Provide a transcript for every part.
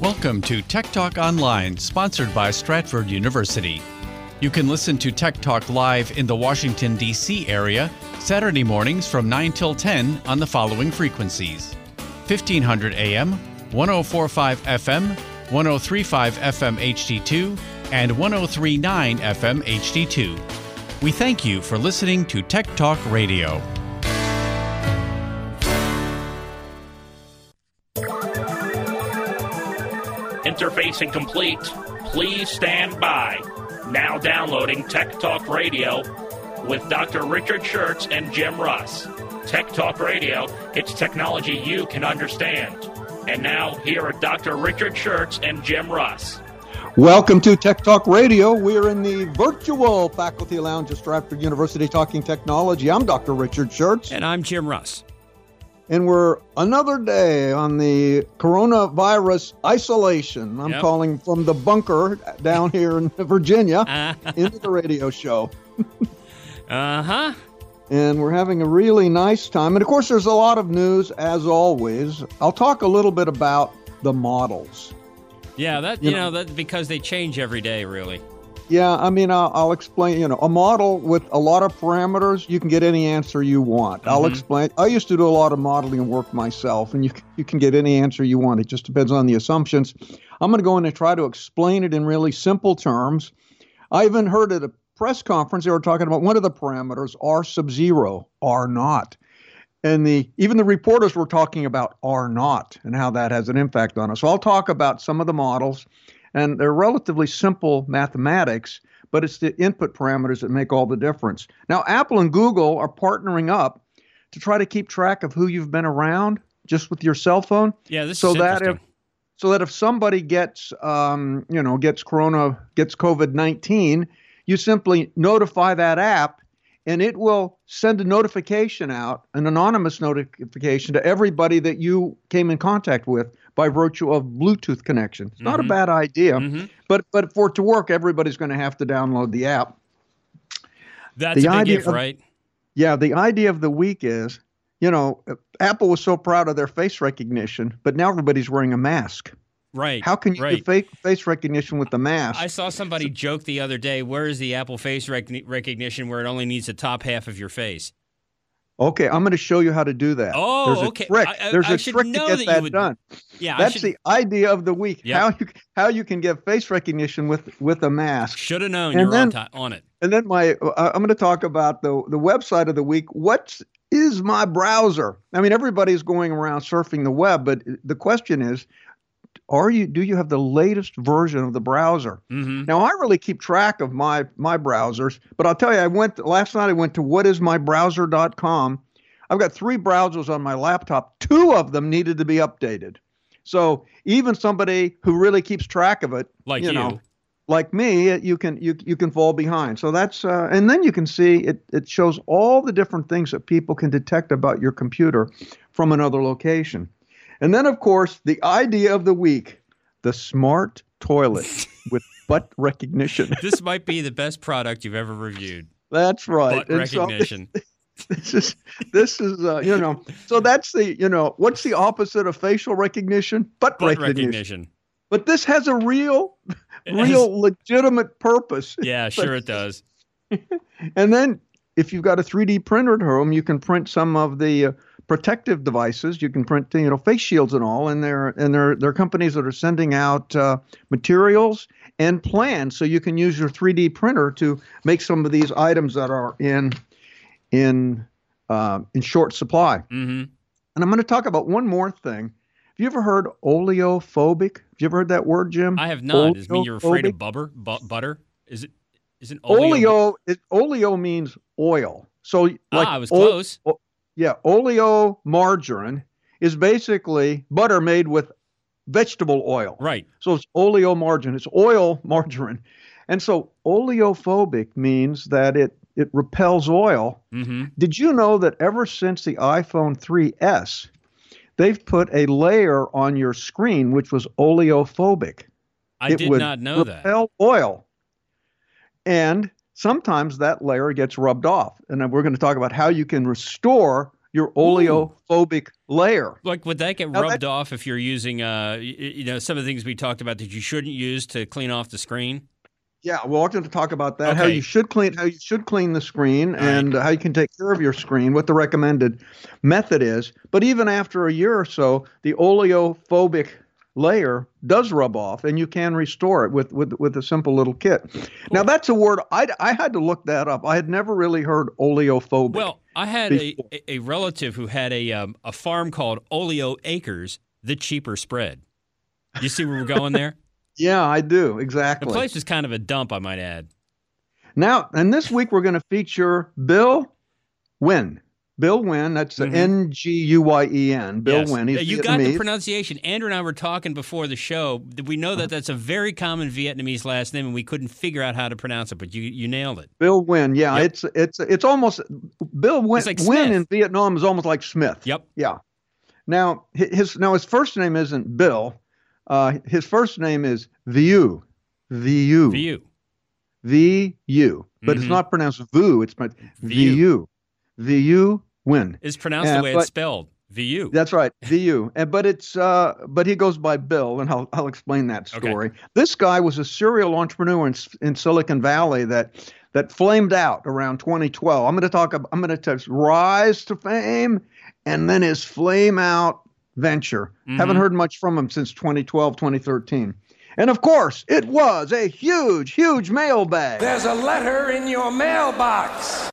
Welcome to Tech Talk Online, sponsored by Stratford University. You can listen to Tech Talk live in the Washington, D.C. area Saturday mornings from 9 till 10 on the following frequencies 1500 AM, 1045 FM, 1035 FM HD2, and 1039 FM HD2. We thank you for listening to Tech Talk Radio. Interfacing complete. Please stand by. Now downloading Tech Talk Radio with Dr. Richard Shurtz and Jim Russ. Tech Talk Radio, it's technology you can understand. And now, here are Dr. Richard Shurtz and Jim Russ. Welcome to Tech Talk Radio. We're in the virtual faculty lounge at Stratford University talking technology. I'm Dr. Richard Shurtz. And I'm Jim Russ. And we're another day on the coronavirus isolation. I'm Yep. calling from the bunker down here in Virginia into the radio show. Uh huh. And we're having a really nice time. And of course, there's a lot of news as always. I'll talk a little bit about the models. Yeah, that You you, know- know, that because they change every day, really. Yeah, I mean, I'll, I'll explain. You know, a model with a lot of parameters, you can get any answer you want. I'll Mhm. explain. I used to do a lot of modeling work myself, and you you can get any answer you want. It just depends on the assumptions. I'm going to go in and try to explain it in really simple terms. I even heard at a press conference they were talking about one of the parameters R sub zero, R naught. And the even the reporters were talking about R naught and how that has an impact on us. So I'll talk about some of the models, and they're relatively simple mathematics, but it's the input parameters that make all the difference. Now, Apple and Google are partnering up to try to keep track of who you've been around just with your cell phone Yeah, this so is that if so that if somebody gets um, you know gets corona gets covid-19 you simply notify that app and it will send a notification out an anonymous notification to everybody that you came in contact with by virtue of bluetooth connection it's not a Mhm. bad idea Mhm. but but for it to work everybody's going to have to download the app That's the a big idea if, of- right? yeah, the idea of the week is, you know, Apple was so proud of their face recognition, but now everybody's wearing a mask. Right. How can you right. do fake face recognition with the mask? I saw somebody joke the other day. Where is the Apple Face rec- recognition where it only needs the top half of your face? okay, I'm going to show you how to do that. Oh, There's a okay. trick. I- I- There's I a should trick to get that you that would- done. Yeah, That's the idea of the week. Yep. How you how you can get face recognition with with a mask. should have known And you were on, then- ti- on it. And then my uh, I'm going to talk about the the website of the week. What is my browser? I mean, everybody's going around surfing the web, but the question is, are you do you have the latest version of the browser? hmm Now I really keep track of my my browsers, but I'll tell you, I went last night. I went to whatismybrowser.com. I've got three browsers on my laptop. Two of them needed to be updated. So even somebody who really keeps track of it, Like you you. know, like me, you can you you can fall behind. So that's uh, and then you can see it. It shows all the different things that people can detect about your computer from another location. And then of course the idea of the week: the smart toilet with butt recognition. this might be the best product you've ever reviewed. That's right. Butt And so recognition. this is this is uh, you know so that's the you know what's the opposite of facial recognition? Butt, Butt recognition. recognition. But this has a real, It has- real legitimate purpose. Yeah, sure it does. And then if you've got a 3D printer at home, you can print some of the uh, protective devices. You can print, you know, face shields and all. And there and there there are companies that are sending out uh, materials and plans, so you can use your 3D printer to make some of these items that are in in uh, in short supply. hmm And I'm going to talk about one more thing. Have you ever heard oleophobic? Have you ever heard that word, Jim? I have not. Does it mean you're afraid of bubber? Bu- butter? Is it? Is it oleo? oleo it, oleo means oil so like ah, I was ol- close. Yeah oleo margarine is basically butter made with vegetable oil Right. so it's oleo margarine it's oil margarine and so oleophobic means that it it repels oil hmm did you know that ever since the iphone 3s they've put a layer on your screen which was oleophobic I it did would not know that. repel oil. And sometimes that layer gets rubbed off. And then we're going to talk about how you can restore your oleophobic layer. Like, would that get now rubbed that, off if you're using, uh, you know, some of the things we talked about that you shouldn't use to clean off the screen? Yeah, we're going to talk about that. Okay. How you should clean, how you should clean the screen, right. and how you can take care of your screen. What the recommended method is. But even after a year or so, the oleophobic layer does rub off and you can restore it with with, with a simple little kit. Now that's a word I, I had to look that up. I had never really heard oleophobic well i had a, a relative who had a, um, a farm called oleo acres the cheaper spread. You see where we're going there? Yeah i do exactly. the place is kind of a dump i might add. Now and this week we're going to feature bill Nguyen Bill Nguyen, that's mm-hmm. N G U Y E N. Bill yes. Nguyen. He's you Vietnamese. got the pronunciation. Andrew and I were talking before the show. We know that that's a very common Vietnamese last name, and we couldn't figure out how to pronounce it, but you you nailed it. Bill Nguyen. Yeah, yep. it's it's it's almost Bill Nguyen, like Nguyen in Vietnam is almost like Smith. Yep. Yeah. Now his now his first name isn't Bill. Uh, his first name is Viu. Viu. Viu. V U, but mm-hmm. it's not pronounced Vu. It's Viu. Vu Nguyen. Is pronounced the way but, it's spelled. VU. That's right, VU. And but it's uh, but he goes by Bill, and I'll I'll explain that story. Okay. This guy was a serial entrepreneur in, in Silicon Valley that that flamed out around 2012. I'm going to talk. I'm going to touch rise to fame, and then his flame out venture. Mm-hmm. Haven't heard much from him since 2012, 2013. And of course, it was a huge, huge mailbag. There's a letter in your mailbox.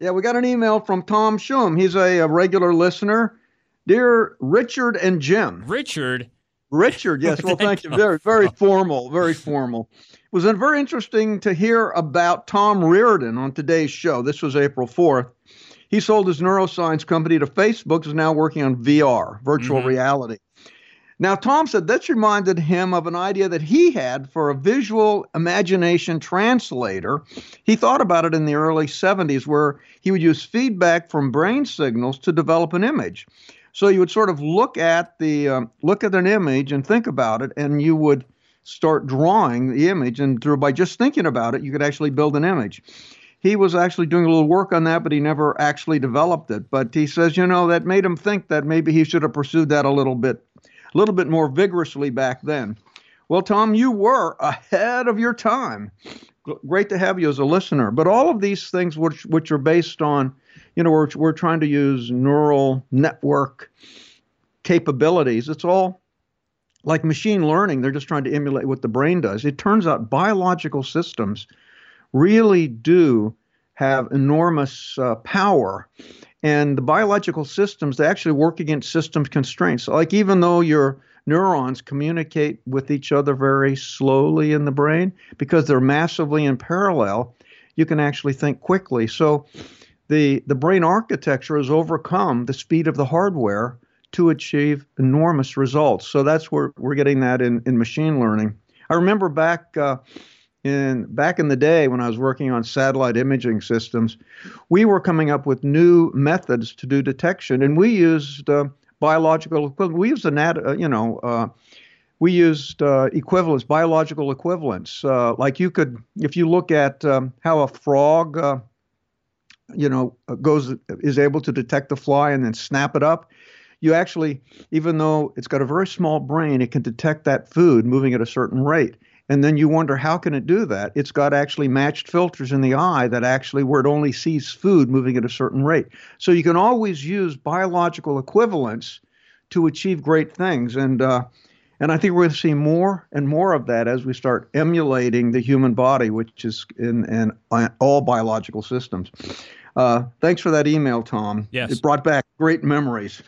Yeah, we got an email from Tom Shum. He's a, a regular listener. Dear Richard and Jim. Richard? Richard, yes. Well, thank you. Very, very formal. Very formal. It was very interesting to hear about Tom Reardon on today's show. This was April 4th. He sold his neuroscience company to Facebook, is now working on VR, virtual mm-hmm. reality. Now, Tom said this reminded him of an idea that he had for a visual imagination translator. He thought about it in the early 70s, where he would use feedback from brain signals to develop an image. So you would sort of look at the um, look at an image and think about it, and you would start drawing the image, and through by just thinking about it, you could actually build an image. He was actually doing a little work on that, but he never actually developed it. But he says, you know, that made him think that maybe he should have pursued that a little bit a little bit more vigorously back then. Well, Tom, you were ahead of your time. Great to have you as a listener. But all of these things, which which are based on, you know, we're we're trying to use neural network capabilities. It's all like machine learning. They're just trying to emulate what the brain does. It turns out biological systems really do have enormous uh, power and the biological systems, they actually work against system constraints. Like even though your neurons communicate with each other very slowly in the brain, because they're massively in parallel, you can actually think quickly. So the, the brain architecture has overcome the speed of the hardware to achieve enormous results. So that's where we're getting that in, in machine learning. I remember back uh, in back in the day when I was working on satellite imaging systems, we were coming up with new methods to do detection, and we used uh, biological. We used anat- uh, you know, uh, we used uh, equivalents, biological equivalents. Uh, like you could, if you look at um, how a frog, uh, you know, goes is able to detect the fly and then snap it up. You actually, even though it's got a very small brain, it can detect that food moving at a certain rate and then you wonder how can it do that it's got actually matched filters in the eye that actually where it only sees food moving at a certain rate so you can always use biological equivalents to achieve great things and uh, and I think we're going to see more and more of that as we start emulating the human body, which is in, in all biological systems. Uh, thanks for that email, Tom. Yes. It brought back great memories.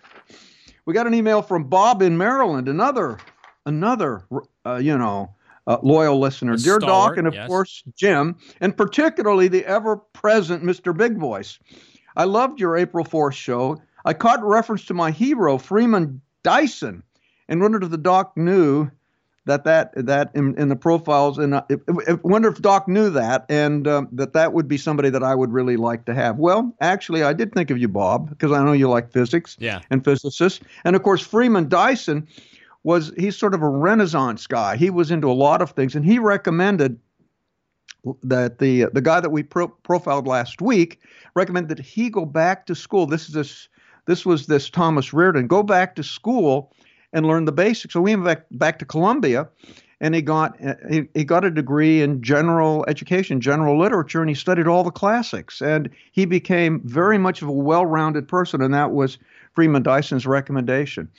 We got an email from Bob in Maryland, another, another, uh, you know, uh, loyal listener. Dear Doc, and of yes. course, Jim, and particularly the ever present Mr. Big Voice. I loved your April 4th show. I caught reference to my hero, Freeman Dyson, and wondered if the doc knew that that that in, in the profiles and I wonder if Doc knew that and um, that that would be somebody that I would really like to have. Well, actually, I did think of you, Bob, because I know you like physics yeah. and physicists, and of course Freeman Dyson was he's sort of a renaissance guy. He was into a lot of things, and he recommended that the the guy that we pro- profiled last week recommended that he go back to school. This is this this was this Thomas Reardon. Go back to school and learn the basics. So we went back, back to Columbia, and he got he, he got a degree in general education, general literature, and he studied all the classics. And he became very much of a well-rounded person, and that was Freeman Dyson's recommendation.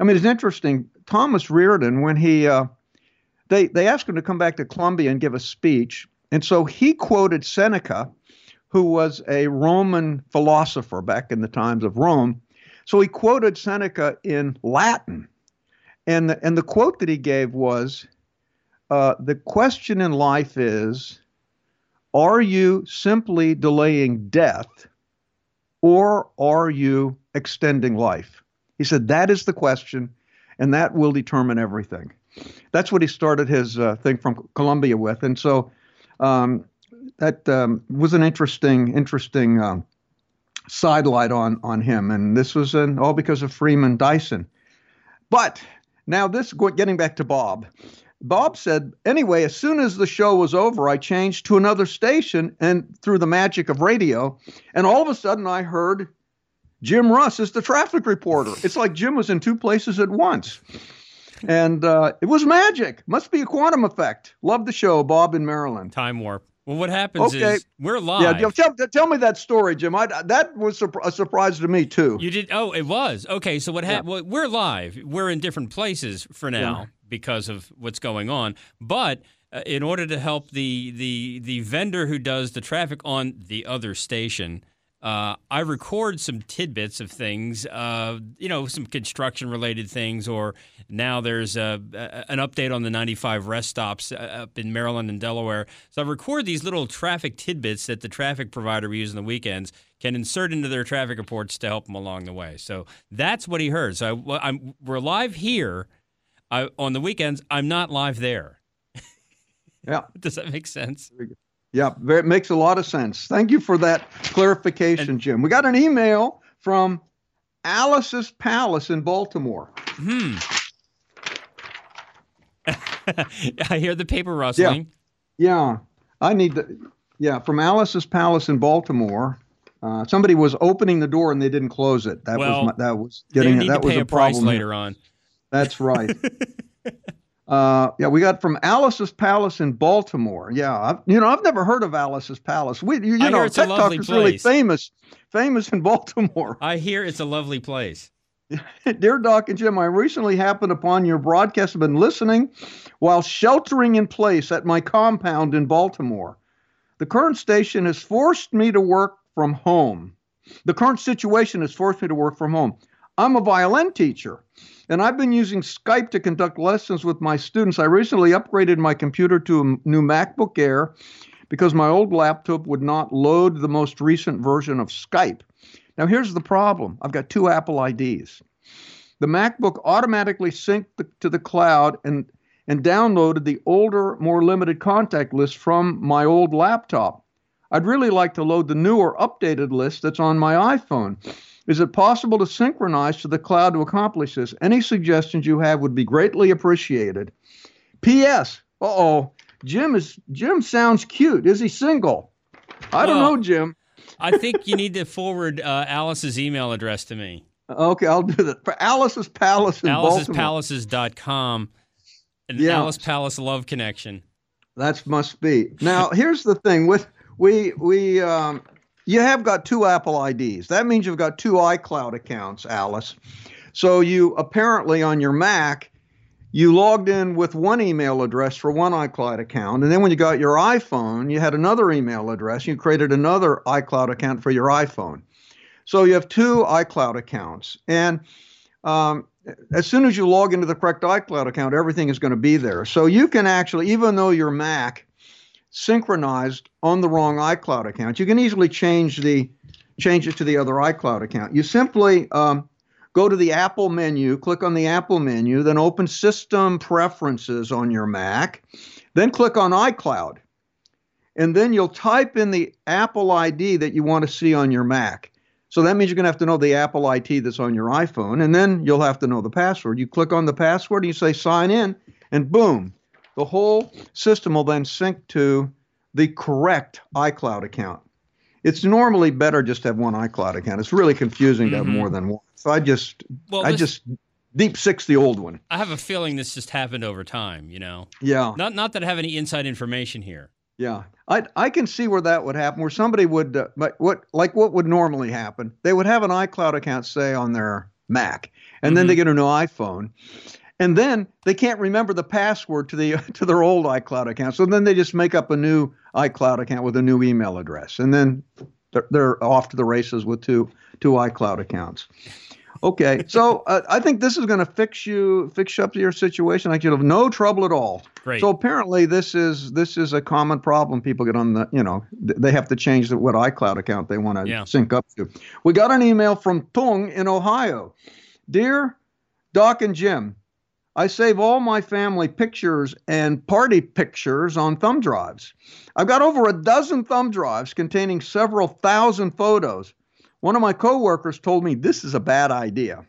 I mean, it's interesting. Thomas Reardon, when he uh, they they asked him to come back to Columbia and give a speech, and so he quoted Seneca, who was a Roman philosopher back in the times of Rome. So he quoted Seneca in Latin and the, and the quote that he gave was uh, The question in life is Are you simply delaying death or are you extending life? He said, That is the question, and that will determine everything. That's what he started his uh, thing from Columbia with. And so um, that um, was an interesting, interesting um, sidelight on, on him. And this was an, all because of Freeman Dyson. But now, this getting back to Bob. Bob said, anyway, as soon as the show was over, I changed to another station and through the magic of radio, and all of a sudden I heard Jim Russ is the traffic reporter. It's like Jim was in two places at once. And uh, it was magic. Must be a quantum effect. Love the show, Bob in Maryland. Time warp. Well, what happens okay. is we're live. Yeah, tell, tell me that story, Jim. I, that was a surprise to me too. You did? Oh, it was. Okay, so what happened? Yeah. Well, we're live. We're in different places for now yeah. because of what's going on. But uh, in order to help the the the vendor who does the traffic on the other station uh, I record some tidbits of things, uh, you know, some construction related things, or now there's a, a, an update on the 95 rest stops uh, up in Maryland and Delaware. So I record these little traffic tidbits that the traffic provider we use on the weekends can insert into their traffic reports to help them along the way. So that's what he heard. So I, we're live here I, on the weekends. I'm not live there. Yeah. Does that make sense? Yeah, it makes a lot of sense. Thank you for that clarification, and, Jim. We got an email from Alice's Palace in Baltimore. Hmm. I hear the paper rustling. Yeah, yeah. I need the yeah from Alice's Palace in Baltimore. Uh, somebody was opening the door and they didn't close it. That well, was my, that was getting it. That was a, a problem later on. That's right. Uh, yeah, we got from Alice's Palace in Baltimore. Yeah, I've, you know, I've never heard of Alice's Palace. We, you, you know, Tech Talk is place. really famous, famous in Baltimore. I hear it's a lovely place. Dear Doc and Jim, I recently happened upon your broadcast. I've been listening while sheltering in place at my compound in Baltimore. The current station has forced me to work from home. The current situation has forced me to work from home. I'm a violin teacher and I've been using Skype to conduct lessons with my students. I recently upgraded my computer to a new MacBook Air because my old laptop would not load the most recent version of Skype. Now, here's the problem I've got two Apple IDs. The MacBook automatically synced the, to the cloud and, and downloaded the older, more limited contact list from my old laptop. I'd really like to load the newer, updated list that's on my iPhone. Is it possible to synchronize to the cloud to accomplish this? Any suggestions you have would be greatly appreciated. P.S. Uh oh, Jim is Jim sounds cute. Is he single? I don't know, Jim. I think you need to forward uh, Alice's email address to me. Okay, I'll do that. For Alice's Palace in AlicesPalaces.com. An yeah. Alice Palace love connection. That must be. Now, here's the thing with we we um, you have got two Apple IDs. That means you've got two iCloud accounts, Alice. So you apparently on your Mac, you logged in with one email address for one iCloud account, and then when you got your iPhone, you had another email address. You created another iCloud account for your iPhone. So you have two iCloud accounts, and um, as soon as you log into the correct iCloud account, everything is going to be there. So you can actually, even though your Mac synchronized on the wrong iCloud account. You can easily change the change it to the other iCloud account. You simply um, go to the Apple menu, click on the Apple menu, then open System Preferences on your Mac, then click on iCloud. And then you'll type in the Apple ID that you want to see on your Mac. So that means you're going to have to know the Apple ID that's on your iPhone, and then you'll have to know the password. You click on the password and you say sign in, and boom, the whole system will then sync to the correct iCloud account. it's normally better just to have one iCloud account. It's really confusing to have more than one. So I just, Well, I this- just deep six the old one. I have a feeling this just happened over time. You know, Yeah, not not that I have any inside information here. yeah. I I can see where that would happen. Where somebody would, uh, but what like what would normally happen? They would have an iCloud account, say on their Mac, and then they get a new iPhone. And then they can't remember the password to the to their old iCloud account. So then they just make up a new iCloud account with a new email address, and then they're, they're off to the races with two two iCloud accounts. Okay, so uh, I think this is going to fix you fix up your situation. Like you'll have no trouble at all. Great. So apparently this is this is a common problem. People get on the you know they have to change the, what iCloud account they want to Yeah. sync up to. We got an email from Tung in Ohio. Dear Doc and Jim, I save all my family pictures and party pictures on thumb drives. I've got over a dozen thumb drives containing several thousand photos. One of my coworkers told me this is a bad idea.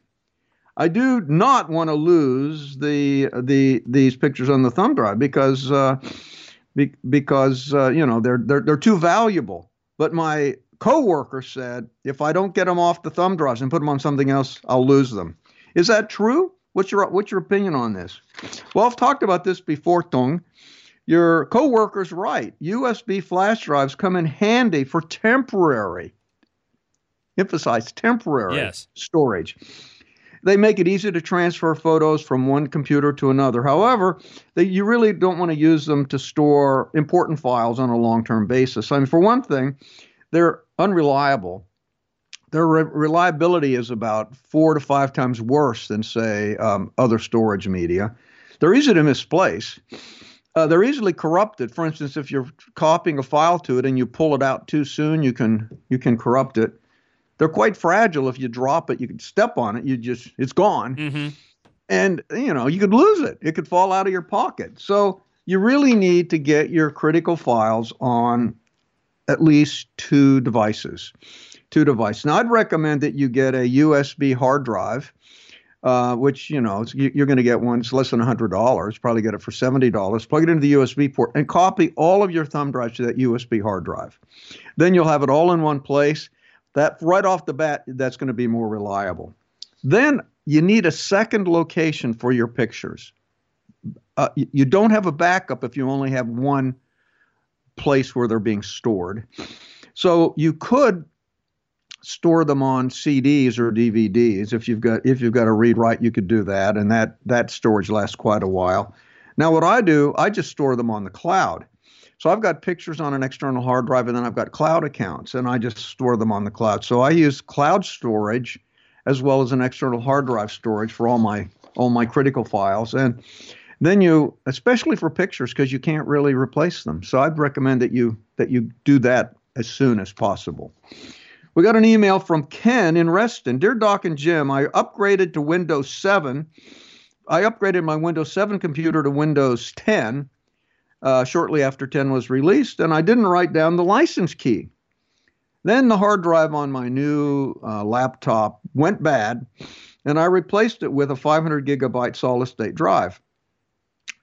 I do not want to lose the the these pictures on the thumb drive because uh, be, because uh, you know they're they're they're too valuable. But my coworker said if I don't get them off the thumb drives and put them on something else, I'll lose them. Is that true? What's your what's your opinion on this? Well, I've talked about this before, Tung. Your coworker's right. USB flash drives come in handy for temporary, emphasize temporary Yes. storage. They make it easy to transfer photos from one computer to another. However, they, you really don't want to use them to store important files on a long-term basis. I mean, for one thing, they're unreliable. Their re- reliability is about four to five times worse than, say, um, other storage media. They're easy to misplace. Uh, they're easily corrupted. For instance, if you're copying a file to it and you pull it out too soon, you can you can corrupt it. They're quite fragile. If you drop it, you can step on it. You just it's gone, Mm-hmm. and you know you could lose it. It could fall out of your pocket. So you really need to get your critical files on at least two devices. Two device. Now, I'd recommend that you get a USB hard drive, uh, which you know you- you're going to get one. It's less than hundred dollars. Probably get it for seventy dollars. Plug it into the USB port and copy all of your thumb drives to that USB hard drive. Then you'll have it all in one place. That right off the bat, that's going to be more reliable. Then you need a second location for your pictures. Uh, you don't have a backup if you only have one place where they're being stored. So you could store them on CDs or DVDs if you've got if you've got a read write you could do that and that that storage lasts quite a while. Now what I do, I just store them on the cloud. So I've got pictures on an external hard drive and then I've got cloud accounts and I just store them on the cloud. So I use cloud storage as well as an external hard drive storage for all my all my critical files and then you especially for pictures because you can't really replace them. So I'd recommend that you that you do that as soon as possible. We got an email from Ken in Reston. Dear Doc and Jim, I upgraded to Windows 7. I upgraded my Windows 7 computer to Windows 10 uh, shortly after 10 was released, and I didn't write down the license key. Then the hard drive on my new uh, laptop went bad, and I replaced it with a 500 gigabyte solid state drive.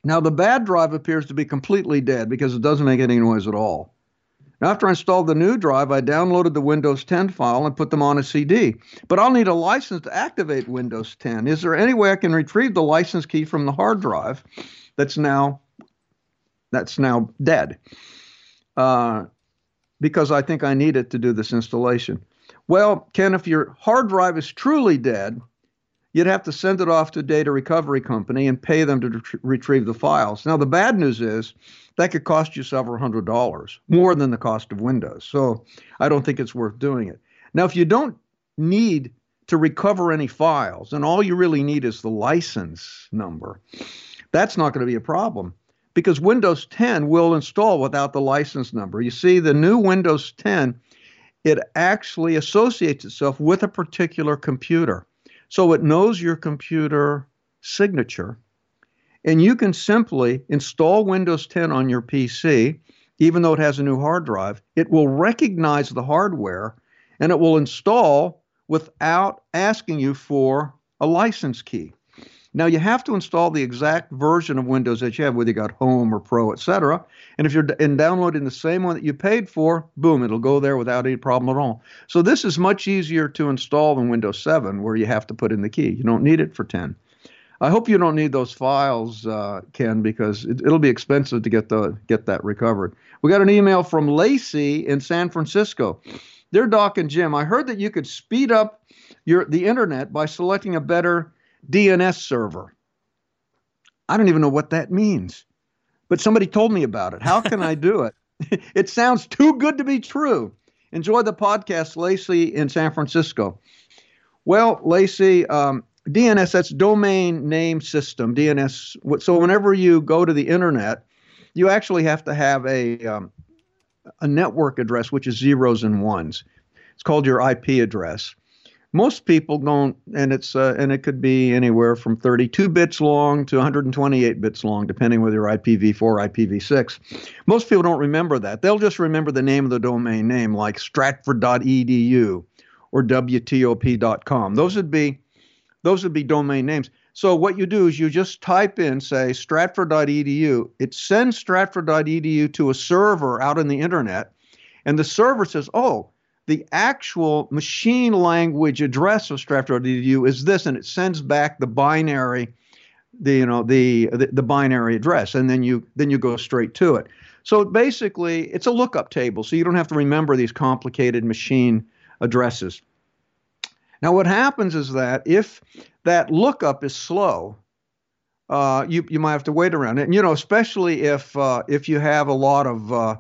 Now, the bad drive appears to be completely dead because it doesn't make any noise at all. After I installed the new drive, I downloaded the Windows 10 file and put them on a CD. But I'll need a license to activate Windows 10. Is there any way I can retrieve the license key from the hard drive that's now that's now dead? Uh, because I think I need it to do this installation. Well, Ken, if your hard drive is truly dead, you'd have to send it off to a data recovery company and pay them to ret- retrieve the files. Now, the bad news is that could cost you several hundred dollars, more than the cost of Windows. So I don't think it's worth doing it. Now, if you don't need to recover any files, and all you really need is the license number, that's not going to be a problem because Windows 10 will install without the license number. You see, the new Windows 10, it actually associates itself with a particular computer. So it knows your computer signature. And you can simply install Windows 10 on your PC, even though it has a new hard drive. It will recognize the hardware and it will install without asking you for a license key. Now you have to install the exact version of Windows that you have, whether you got Home or Pro, etc. And if you're in downloading the same one that you paid for, boom, it'll go there without any problem at all. So this is much easier to install than Windows 7, where you have to put in the key. You don't need it for 10. I hope you don't need those files, uh, Ken, because it, will be expensive to get the get that recovered. We got an email from Lacey in San Francisco. Dear Doc and Jim, I heard that you could speed up your the internet by selecting a better DNS server. I don't even know what that means, but somebody told me about it. How can I do it? it sounds too good to be true. Enjoy the podcast, Lacey in San Francisco. Well, Lacey, um, DNS, that's domain name system, DNS. So whenever you go to the internet, you actually have to have a, um, a network address, which is zeros and ones. It's called your IP address most people don't and it's uh, and it could be anywhere from 32 bits long to 128 bits long depending whether you're IPv4 or IPv6 most people don't remember that they'll just remember the name of the domain name like stratford.edu or wtop.com those would be those would be domain names so what you do is you just type in say stratford.edu it sends stratford.edu to a server out in the internet and the server says oh the actual machine language address of Stratford.edu is this, and it sends back the binary, the you know the, the the binary address, and then you then you go straight to it. So basically, it's a lookup table, so you don't have to remember these complicated machine addresses. Now, what happens is that if that lookup is slow, uh, you you might have to wait around. And you know, especially if uh, if you have a lot of uh,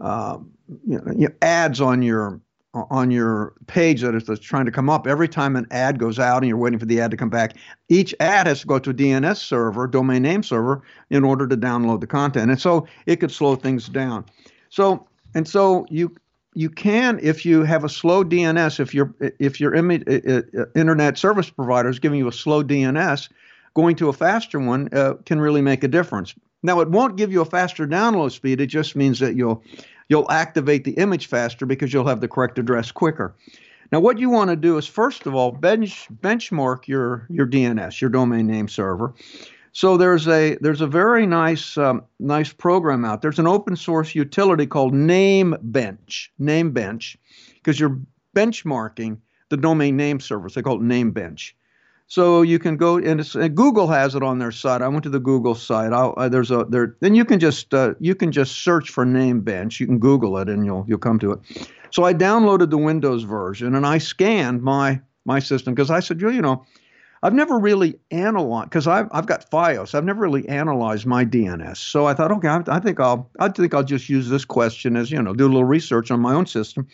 uh you know, ads on your on your page that is trying to come up every time an ad goes out and you're waiting for the ad to come back each ad has to go to a dns server domain name server in order to download the content and so it could slow things down so and so you you can if you have a slow dns if your if your internet service provider is giving you a slow dns going to a faster one uh, can really make a difference now it won't give you a faster download speed it just means that you'll you'll activate the image faster because you'll have the correct address quicker. Now, what you want to do is first of all bench benchmark your your DNS, your domain name server. So there's a there's a very nice um, nice program out. There's an open source utility called Namebench. Namebench, because you're benchmarking the domain name servers. They call it Namebench. So you can go and, and, Google has it on their site. I went to the Google site. Uh, there's a there. Then you can just uh, you can just search for Namebench. You can Google it and you'll you'll come to it. So I downloaded the Windows version and I scanned my my system because I said, you know, I've never really analyzed because I've I've got FiOS. I've never really analyzed my DNS. So I thought, okay, I, I think I'll I think I'll just use this question as you know, do a little research on my own system.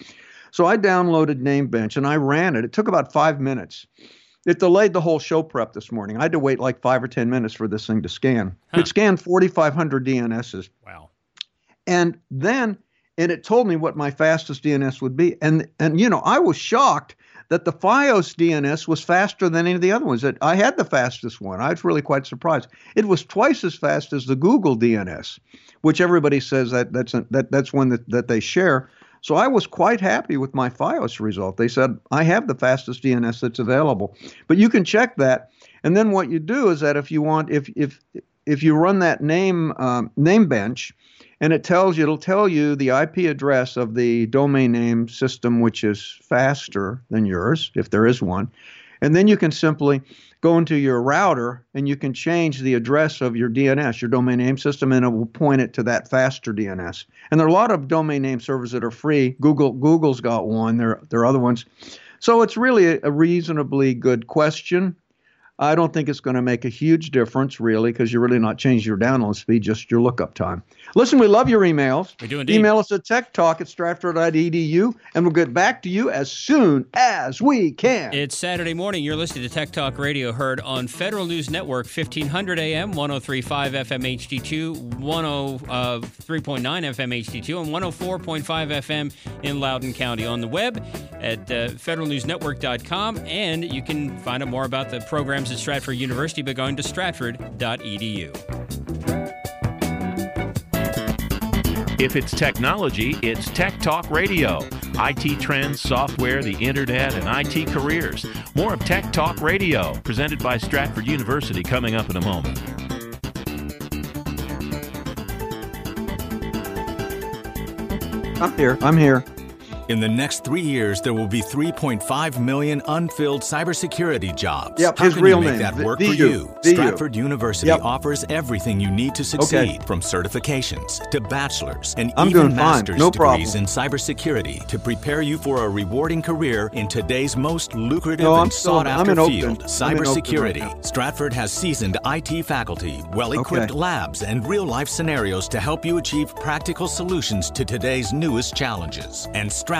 So I downloaded Namebench and I ran it. It took about five minutes it delayed the whole show prep this morning. I had to wait like five or 10 minutes for this thing to scan. Huh. It scanned 4,500 DNSs. Wow. And then, and it told me what my fastest DNS would be. And, and you know, I was shocked that the FiOS DNS was faster than any of the other ones. That I had the fastest one. I was really quite surprised. It was twice as fast as the Google DNS, which everybody says that that's a, that that's one that, that they share. So I was quite happy with my FiOS result. They said, I have the fastest DNS that's available. But you can check that. And then what you do is that if you want, if, if, if you run that name, um, Namebench, and it tells you, it'll tell you the IP address of the domain name system, which is faster than yours, if there is one. And then you can simply go into your router and you can change the address of your DNS, your domain name system, and it will point it to that faster DNS. And there are a lot of domain name servers that are free. Google Google's got one. There there are other ones. So it's really a, a reasonably good question. I don't think it's going to make a huge difference, really, because you're really not changing your download speed, just your lookup time. Listen, we love your emails. We do indeed. Email us at techtalk at stratford.edu, and we'll get back to you as soon as we can. It's Saturday morning. You're listening to Tech Talk Radio, heard on Federal News Network, 1500 AM, 1035 FM HD2, 103.9 FM HD2, and 104.5 FM in Loudoun County. On the web at uh, federalnewsnetwork.com, and you can find out more about the programs at Stratford University by going to stratford.edu. If it's technology, it's Tech Talk Radio IT trends, software, the internet, and IT careers. More of Tech Talk Radio, presented by Stratford University, coming up in a moment. I'm here. I'm here. In the next three years, there will be 3.5 million unfilled cybersecurity jobs. Yep, How his can real you make name. that work VU. for you? VU. Stratford University Yep. offers everything you need to succeed, from certifications to bachelor's and I'm even master's No degrees problem. in cybersecurity to prepare you for a rewarding career in today's most lucrative No, and sought-after field, I'm in Oakland cybersecurity. right. Stratford has seasoned IT faculty, well-equipped Okay. labs, and real-life scenarios to help you achieve practical solutions to today's newest challenges. And Stratford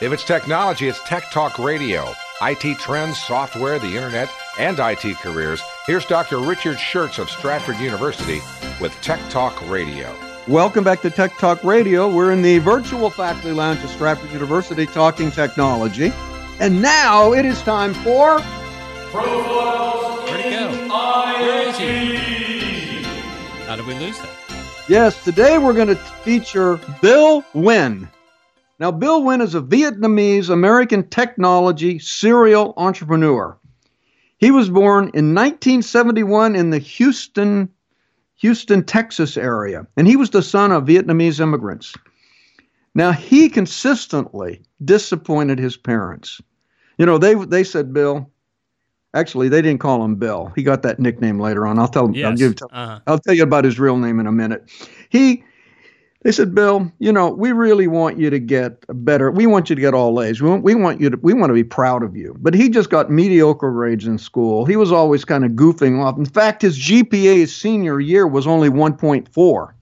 If it's technology, it's Tech Talk Radio. IT trends, software, the internet, and IT careers. Here's Dr. Richard Shurtz of Stratford University with Tech Talk Radio. Welcome back to Tech Talk Radio. We're in the virtual faculty lounge at Stratford University talking technology. And now it is time for Where'd he go? Where is he? How did we lose that? Yes, today we're going to feature Bill Nguyen. Now, Bill Nguyen is a Vietnamese American technology serial entrepreneur. He was born in 1971 in the Houston, Houston, Texas area, and he was the son of Vietnamese immigrants. Now, he consistently disappointed his parents. You know, they they said Bill. Actually, they didn't call him Bill. He got that nickname later on. I'll tell him. I'll, Yes. give, Uh-huh. I'll tell you about his real name in a minute. He, they said, Bill, you know, we really want you to get better. We want you to get all A's. We want, we want you to, we want to be proud of you. But he just got mediocre grades in school. He was always kind of goofing off. In fact, his GPA his senior year was only 1.4,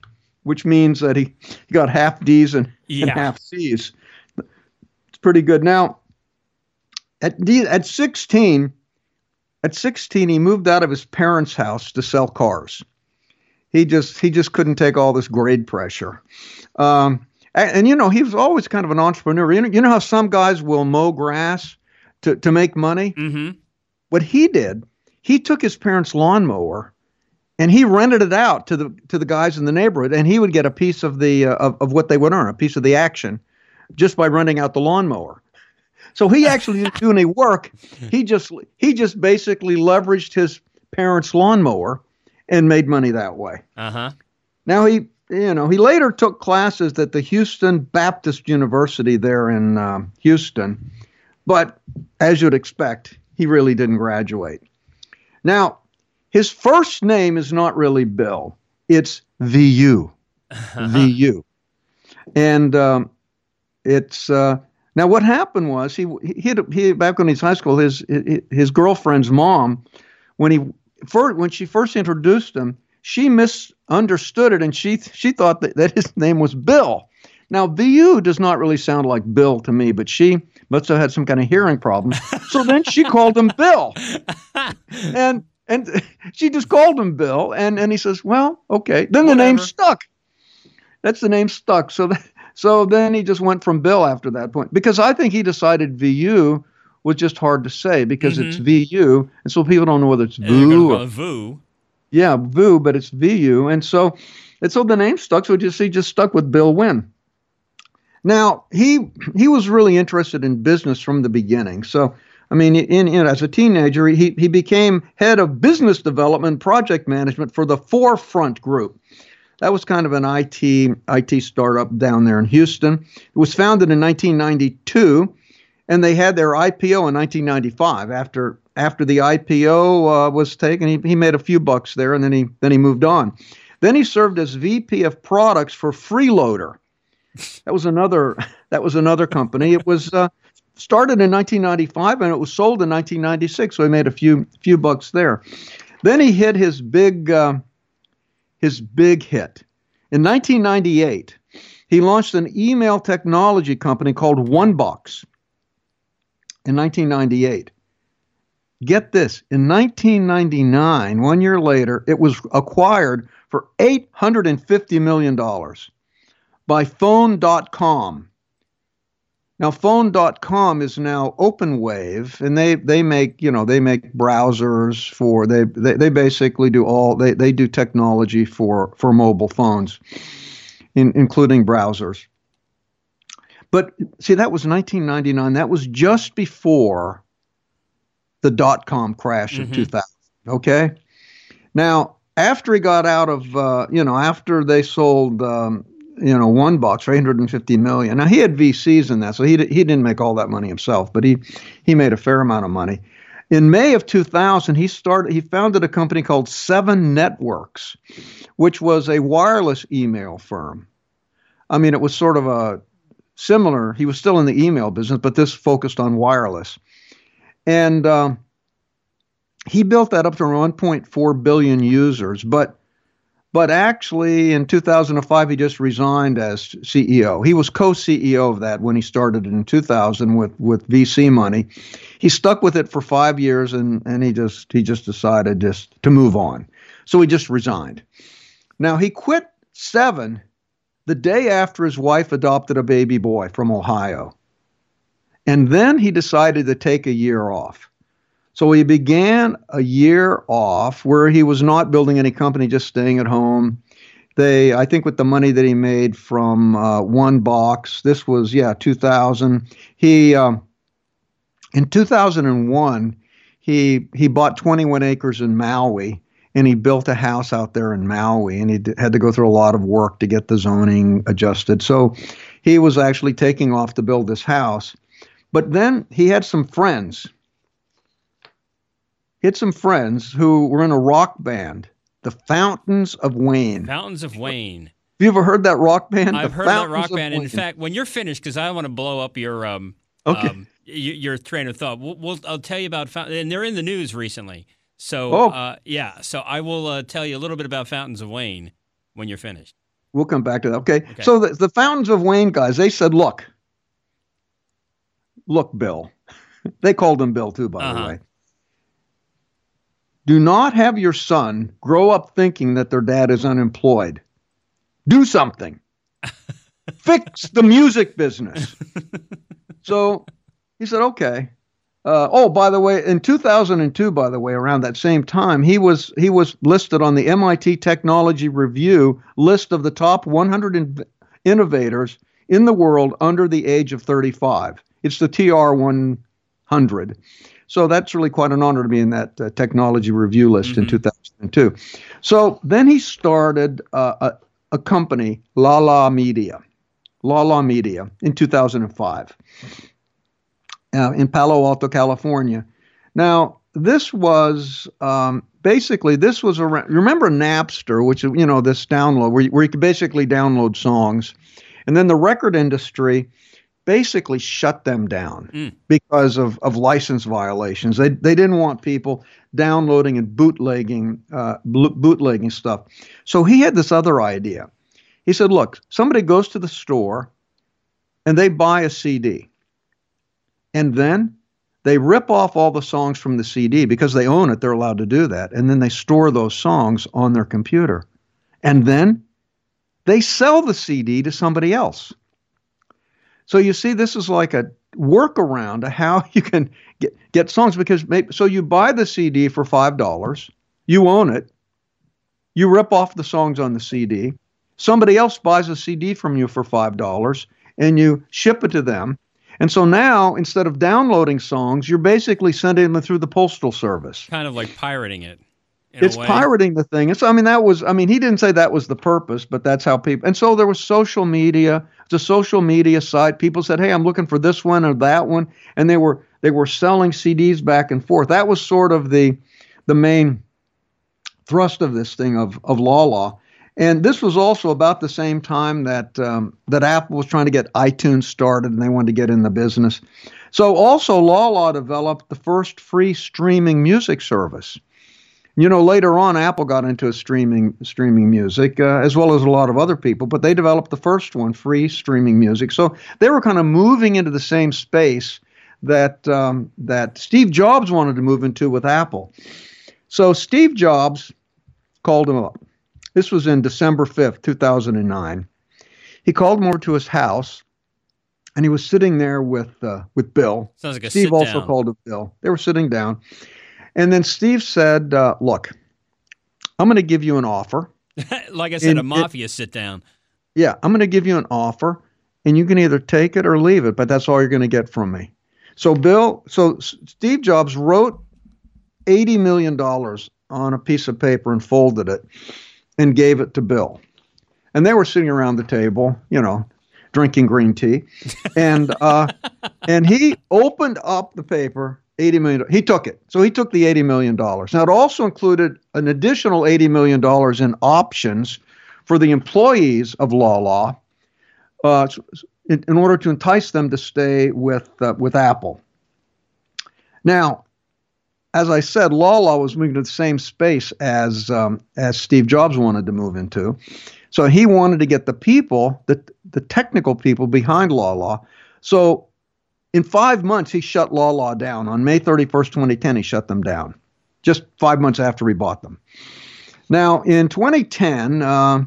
which means that he, he got half D's and, and half C's. It's pretty good. Now, at D, at 16, at 16, he moved out of his parents' house to sell cars. He just he just couldn't take all this grade pressure. Um, and, and, you know, he was always kind of an entrepreneur. You know, you know how some guys will mow grass to, to make money? Mm-hmm. What he did, he took his parents' lawnmower and he rented it out to the to the guys in the neighborhood, and he would get a piece of the uh, of, of what they would earn, a piece of the action, just by renting out the lawnmower. So he actually didn't do any work. He just he just basically leveraged his parents' lawnmower and made money that way. Uh-huh. Now he you know he later took classes at the Houston Baptist University there in um, Houston, but as you'd expect, he really didn't graduate. Now his first name is not really Bill; it's VU, VU, and um, it's. Uh, now, what happened was he he, had, he back when he was in high school, his his girlfriend's mom, when he first, when she first introduced him, she misunderstood it and she she thought that, that his name was Bill. Now, VU does not really sound like Bill to me, but she must have had some kind of hearing problem. So then she called him Bill, and and she just called him Bill, and and he says, well, okay. Then the name stuck. That's the name stuck. So th- so then he just went from Bill after that point because I think he decided VU was just hard to say because it's VU, and so people don't know whether it's VU or Vu. yeah, VU, but it's VU, and so and so the name stuck. So just he just stuck with Bill Nguyen. Now he he was really interested in business from the beginning. So I mean, in, in as a teenager, he he became head of business development, project management for the Forefront Group. That was kind of an IT IT startup down there in Houston. It was founded in 1992, and they had their IPO in 1995. After after the IPO uh, was taken, he, he made a few bucks there, and then he then he moved on. Then he served as VP of products for Freeloader. That was another that was another company. It was uh, started in 1995 and it was sold in 1996. So he made a few few bucks there. Then he hit his big uh, his big hit in 1998. he launched an email technology company called OneBox in 1998. Get this, in 1999, one year later, it was acquired for $850 million by Phone.com. Now, Phone.com is now OpenWave, and they, they make you know they make browsers for they, they, they basically do all they, they do technology for for mobile phones, in, including browsers. But see, that was 1999. That was just before the dot com crash mm-hmm. of 2000. Okay. Now, after he got out of, uh, you know, after they sold, um, you know, Onebox for 850 million. Now he had VCs in that, so he he didn't make all that money himself, but he he made a fair amount of money. In May of 2000, he started he founded a company called Seven Networks, which was a wireless email firm. I mean, it was sort of a similar. He was still in the email business, but this focused on wireless. And um, he built that up to 1.4 billion users. But but actually, in 2005, he just resigned as CEO. He was co-CEO of that when he started in 2000 with with VC money. He stuck with it for five years, and and he just he just decided just to move on. So he just resigned. Now he quit Seven the day after his wife adopted a baby boy from Ohio. And then he decided to take a year off. So he began a year off where he was not building any company, just staying at home. They, I think, with the money that he made from uh, Onebox, this was yeah, 2000. He, um, in 2001, he he bought 21 acres in Maui, and he built a house out there in Maui, and he d- had to go through a lot of work to get the zoning adjusted. So he was actually taking off to build this house. But then he had some friends. He had some friends who were in a rock band, the Fountains of Wayne. Fountains of Wayne. Have you ever heard that rock band? I've the heard Fountains that rock band. In fact, when you're finished, because I want to blow up your um, okay. Um, your, your, train of thought. We'll, we'll, I'll tell you about and they're in the news recently. So oh. uh, yeah, so I will uh, tell you a little bit about Fountains of Wayne when you're finished. We'll come back to that. Okay. okay. So the, the Fountains of Wayne guys, they said, look, Look, Bill. they called him Bill too, by uh-huh. the way. Do not have your son grow up thinking that their dad is unemployed. Do something. Fix the music business. so he said, okay. Uh, oh, by the way, in 2002, by the way, around that same time, he was he was listed on the MIT Technology Review list of the top 100 innovators in the world under the age of 35. It's the TR 100. So that's really quite an honor to be in that uh, technology review list mm-hmm. in 2002. So then he started uh, a, a company, La La Media, La La Media, in 2005 uh, in Palo Alto, California. Now, this was um, basically this was around. Remember Napster, which you know this download where you, where you could basically download songs, and then the record industry basically shut them down mm. because of, of license violations. They, they didn't want people downloading and bootlegging uh, bootlegging stuff. So he had this other idea. He said, "Look, somebody goes to the store and they buy a CD, and then they rip off all the songs from the CD because they own it. They're allowed to do that, and then they store those songs on their computer, and then they sell the CD to somebody else." So you see, this is like a workaround of how you can get, get songs because maybe, so you buy the CD for five dollars, you own it, you rip off the songs on the CD, somebody else buys a CD from you for five dollars, and you ship it to them. And so now, instead of downloading songs, you're basically sending them through the postal service. Kind of like pirating it it's pirating the thing. It's I mean that was I mean he didn't say that was the purpose, but that's how people. And so there was social media. It's a social media site. People said, "Hey, I'm looking for this one or that one," and they were they were selling CDs back and forth. That was sort of the the main thrust of this thing of of Lala. And this was also about the same time that um, that Apple was trying to get iTunes started, and they wanted to get in the business. So also Lala developed the first free streaming music service You know, later on, Apple got into streaming streaming music uh, as well as a lot of other people, but they developed the first one, free streaming music. So they were kind of moving into the same space that um, that Steve Jobs wanted to move into with Apple. So Steve Jobs called him up. This was in December 5th, 2009. He called him over to his house, and he was sitting there with uh, with Bill. Sounds like a Steve also called him Bill. They were sitting down, and then Steve said, uh, "Look, I'm going to give you an offer." like I said, and a mafia it, sit down. Yeah, I'm going to give you an offer, and you can either take it or leave it, but that's all you're going to get from me. So Bill, so Steve Jobs wrote eighty million dollars on a piece of paper and folded it and gave it to Bill. And they were sitting around the table, you know, drinking green tea, and uh, and he opened up the paper 80 million. He took it. So he took the 80 million dollars. Now it also included an additional 80 million dollars in options for the employees of Lala, uh, in, in, order to entice them to stay with uh, with Apple. Now, as I said, Lala was moving to the same space as um, as Steve Jobs wanted to move into. So he wanted to get the people, the the technical people behind Lala. So in five months, he shut Lala down. On May 31st, 2010, he shut them down, just five months after he bought them. Now, in 2010, uh,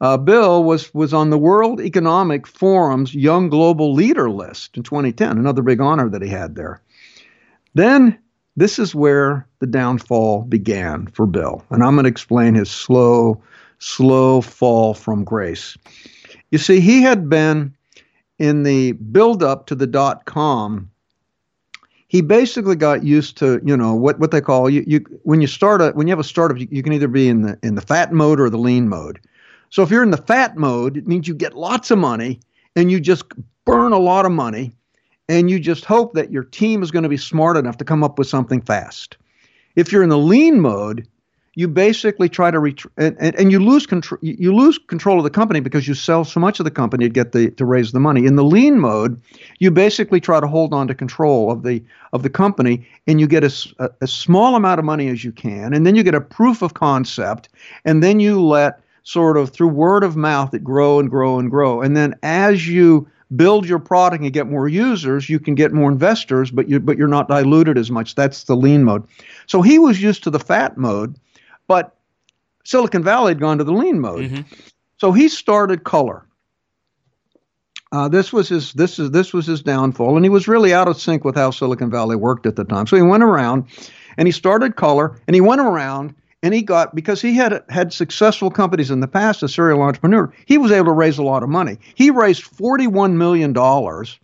uh, Bill was, was on the World Economic Forum's Young Global Leader list in 2010, another big honor that he had there. Then, this is where the downfall began for Bill. And I'm going to explain his slow, slow fall from grace. You see, he had been in the build up to the dot com, he basically got used to you know what what they call you, you when you start a when you have a startup you, you can either be in the in the fat mode or the lean mode. So if you're in the fat mode, it means you get lots of money and you just burn a lot of money and you just hope that your team is going to be smart enough to come up with something fast. If you're in the lean mode, you basically try to reach and, and, and, you lose control you lose control of the company because you sell so much of the company to get the to raise the money in the lean mode you basically try to hold on to control of the of the company and you get a, a, a small amount of money as you can and then you get a proof of concept and then you let sort of through word of mouth it grow and grow and grow and then as you build your product and get more users, you can get more investors, but you but you're not diluted as much. That's the lean mode. So he was used to the fat mode, but Silicon Valley had gone to the lean mode. Mm-hmm. So he started color. Uh, this was his this is this was his downfall, and he was really out of sync with how Silicon Valley worked at the time. So he went around and he started color, and he went around and he got because he had had successful companies in the past, a serial entrepreneur. He was able to raise a lot of money. He raised forty-one million dollars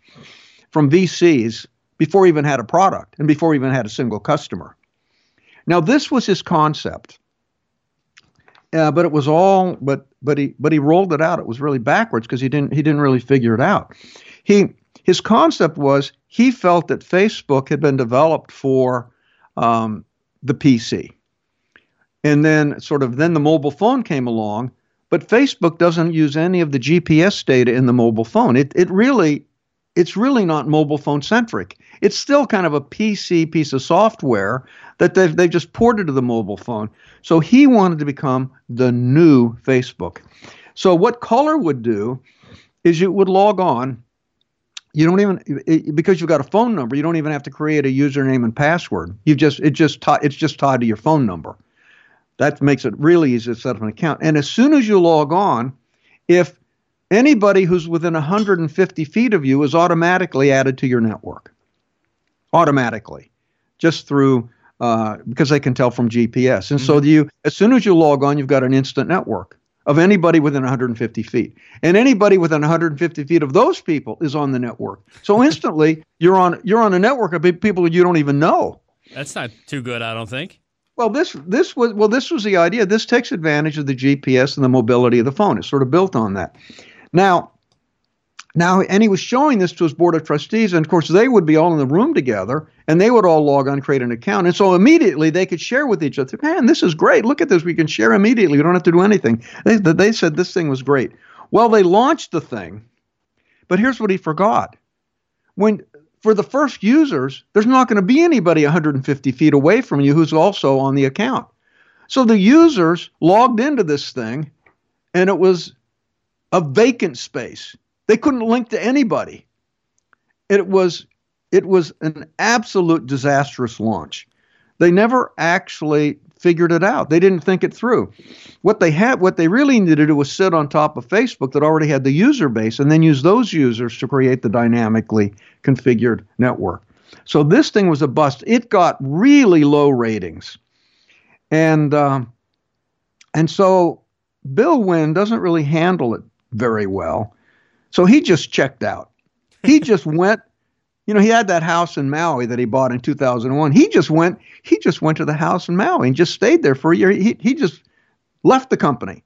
from VCs before he even had a product and before he even had a single customer. Now this was his concept. Uh, but it was all but but he but he rolled it out. It was really backwards because he didn't he didn't really figure it out. He his concept was he felt that Facebook had been developed for um, the PC, and then sort of then the mobile phone came along, but Facebook doesn't use any of the GPS data in the mobile phone. It it really it's really not mobile phone centric. It's still kind of a PC piece of software that they've, they've just ported to the mobile phone. So he wanted to become the new Facebook. So what Color would do is you would log on. You don't even because you've got a phone number. You don't even have to create a username and password. You just it just it's just tied to your phone number. That makes it really easy to set up an account. And as soon as you log on, if anybody who's within 150 feet of you is automatically added to your network, automatically, just through uh, because they can tell from GPS. And mm-hmm. so you, as soon as you log on, you've got an instant network of anybody within 150 feet, and anybody within 150 feet of those people is on the network. So instantly, you're on you're on a network of people you don't even know. That's not too good, I don't think. Well, this this was well, this was the idea. This takes advantage of the GPS and the mobility of the phone. It's sort of built on that. Now, now, and he was showing this to his board of trustees, and of course, they would be all in the room together, and they would all log on, create an account, and so immediately they could share with each other. Man, this is great! Look at this. We can share immediately. We don't have to do anything. They, they said this thing was great. Well, they launched the thing, but here's what he forgot: when for the first users, there's not going to be anybody 150 feet away from you who's also on the account. So the users logged into this thing and it was a vacant space. They couldn't link to anybody. It was it was an absolute disastrous launch. They never actually figured it out. They didn't think it through. What they had, what they really needed to do was sit on top of Facebook that already had the user base, and then use those users to create the dynamically configured network. So this thing was a bust. It got really low ratings, and um, and so Bill Nguyen doesn't really handle it very well. So he just checked out. He just went you know, he had that house in Maui that he bought in 2001. He just went, he just went to the house in Maui and just stayed there for a year. He, he just left the company.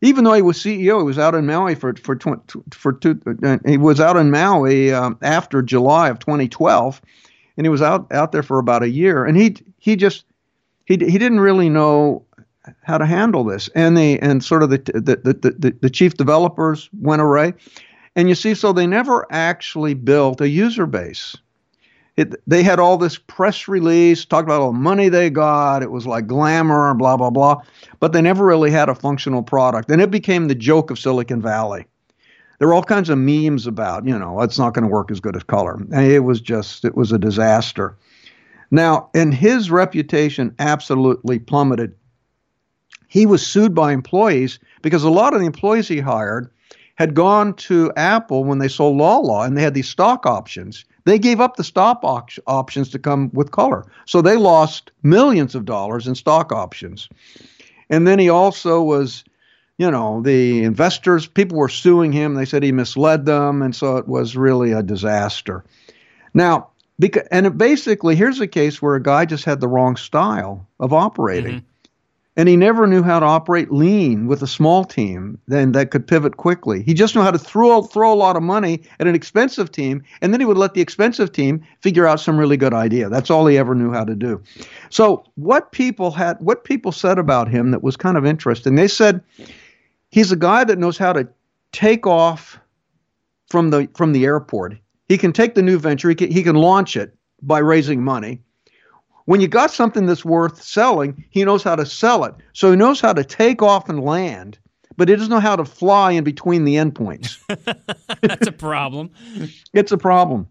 Even though he was CEO, he was out in Maui for for for two. Uh, he was out in Maui um, after July of 2012, and he was out out there for about a year. And he he just he he didn't really know how to handle this. And the and sort of the the the, the, the chief developers went away. And you see, so they never actually built a user base. It, they had all this press release, talked about all the money they got. It was like glamour and blah, blah, blah. But they never really had a functional product. And it became the joke of Silicon Valley. There were all kinds of memes about, you know, it's not going to work as good as color. It was just, it was a disaster. Now, and his reputation absolutely plummeted. He was sued by employees because a lot of the employees he hired had gone to Apple when they sold Lala and they had these stock options. They gave up the stock op- options to come with color. So they lost millions of dollars in stock options. And then he also was, you know, the investors, people were suing him. They said he misled them. And so it was really a disaster. Now, because, and basically, here's a case where a guy just had the wrong style of operating. Mm-hmm and he never knew how to operate lean with a small team then that could pivot quickly. He just knew how to throw throw a lot of money at an expensive team, and then he would let the expensive team figure out some really good idea. That's all he ever knew how to do. So what people had, what people said about him that was kind of interesting. They said he's a guy that knows how to take off from the from the airport. He can take the new venture. He can, he can launch it by raising money when you got something that's worth selling, he knows how to sell it. So he knows how to take off and land, but he doesn't know how to fly in between the endpoints. that's a problem. it's a problem.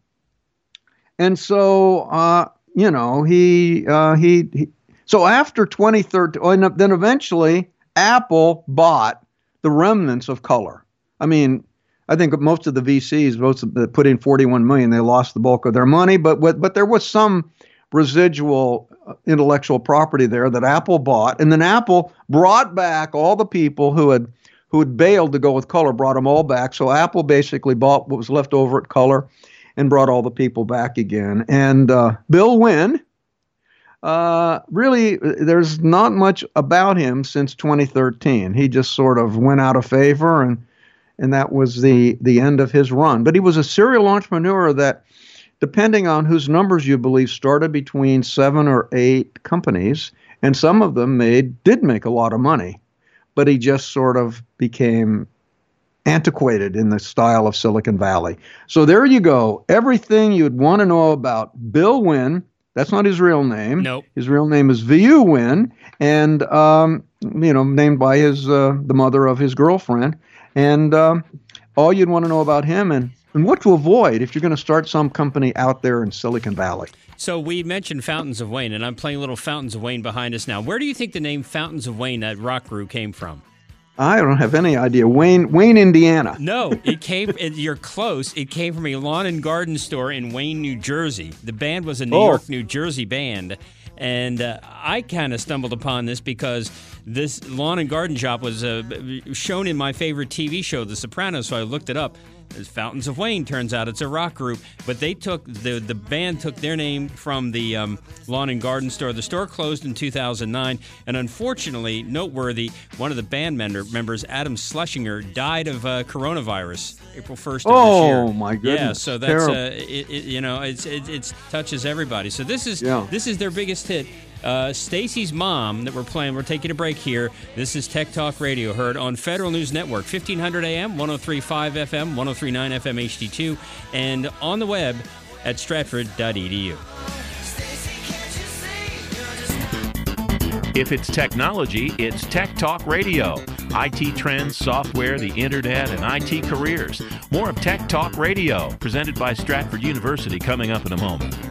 And so, uh, you know, he, uh, he, he, so after 2013, then eventually Apple bought the remnants of color. I mean, I think most of the VCs, most of the, put in 41 million, they lost the bulk of their money, but but there was some residual uh, intellectual property there that Apple bought, and then Apple brought back all the people who had who had bailed to go with color, brought them all back. So Apple basically bought what was left over at color and brought all the people back again. And uh, Bill Nguyen, uh, really, there's not much about him since 2013. He just sort of went out of favor, and and that was the the end of his run. But he was a serial entrepreneur that depending on whose numbers you believe, started between seven or eight companies, and some of them made did make a lot of money, but he just sort of became antiquated in the style of Silicon Valley. So there you go. Everything you'd want to know about Bill Nguyen. That's not his real name. Nope. His real name is Vu Nguyen, and um, you know, named by his uh, the mother of his girlfriend. And um, all you'd want to know about him and and what to avoid if you're going to start some company out there in Silicon Valley. So we mentioned Fountains of Wayne, and I'm playing little Fountains of Wayne behind us now. Where do you think the name Fountains of Wayne, that rock group, came from? I don't have any idea. Wayne, Wayne, Indiana. No, it came. it, you're close. It came from a lawn and garden store in Wayne, New Jersey. The band was a New oh. York, New Jersey band, and uh, I kind of stumbled upon this because this lawn and garden shop was uh, shown in my favorite TV show, The Sopranos. So I looked it up. Fountains of Wayne turns out it's a rock group, but they took the the band took their name from the um, lawn and garden store. The store closed in 2009, and unfortunately, noteworthy, one of the band members, Adam Schlesinger, died of uh, coronavirus April 1st of oh, this year. Oh my goodness! Yeah, so that's uh, it, it, you know it's it, it touches everybody. So this is yeah. this is their biggest hit. Uh, Stacy's mom that we're playing. We're taking a break here. This is Tech Talk Radio, heard on Federal News Network, 1500 AM, 1035 FM, 1039 FM HD2, and on the web at stratford.edu. If it's technology, it's Tech Talk Radio. IT trends, software, the internet, and IT careers. More of Tech Talk Radio, presented by Stratford University, coming up in a moment.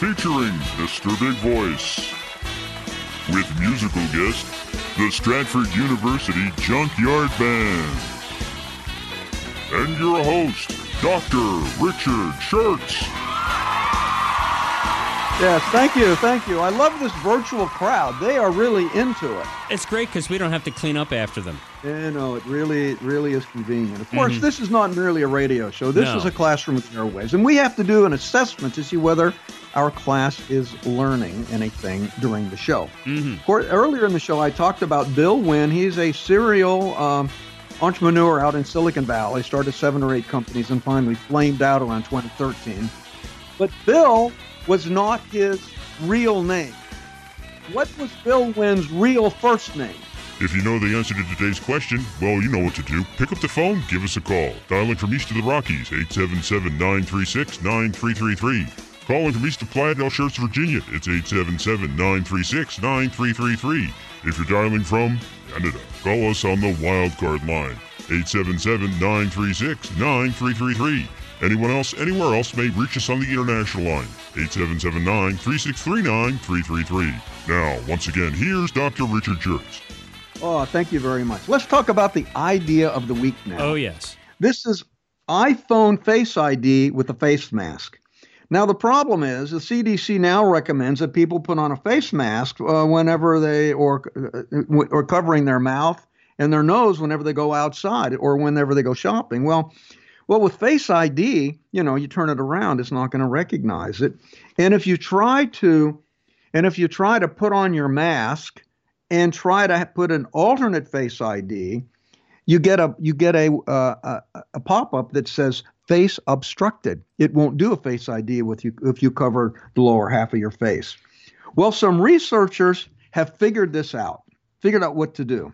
featuring Mr. Big Voice, with musical guest, the Stratford University Junkyard Band, and your host, Dr. Richard Shurtz. Yes, thank you, thank you. I love this virtual crowd. They are really into it. It's great because we don't have to clean up after them. You know, it really, it really is convenient. Of course, Mhm. this is not merely a radio show. This No. is a classroom with airwaves, and we have to do an assessment to see whether our class is learning anything during the show. Mm-hmm. Of course, earlier in the show, I talked about Bill Nguyen. He's a serial um, entrepreneur out in Silicon Valley. Started seven or eight companies and finally flamed out around 2013. But Bill was not his real name. What was Bill Nguyen's real first name? If you know the answer to today's question, well, you know what to do. Pick up the phone, give us a call. Dialing from east of the Rockies, 877-936-9333. Calling from east of Plaiddale Shirts, Virginia, it's 877-936-9333. If you're dialing from Canada, call us on the wildcard line, 877-936-9333. Anyone else, anywhere else, may reach us on the international line, 877-936-3933. Now, once again, here's Dr. Richard Shurtz. Oh, thank you very much. Let's talk about the idea of the week now. Oh, yes. This is iPhone Face ID with a face mask. Now, the problem is the CDC now recommends that people put on a face mask uh, whenever they, or, uh, or covering their mouth and their nose whenever they go outside or whenever they go shopping. Well, well, with Face ID, you know, you turn it around, it's not going to recognize it. And if you try to, and if you try to put on your mask and try to put an alternate Face ID, you get a you get a uh, a, a pop up that says face obstructed. It won't do a Face ID with you if you cover the lower half of your face. Well, some researchers have figured this out, figured out what to do.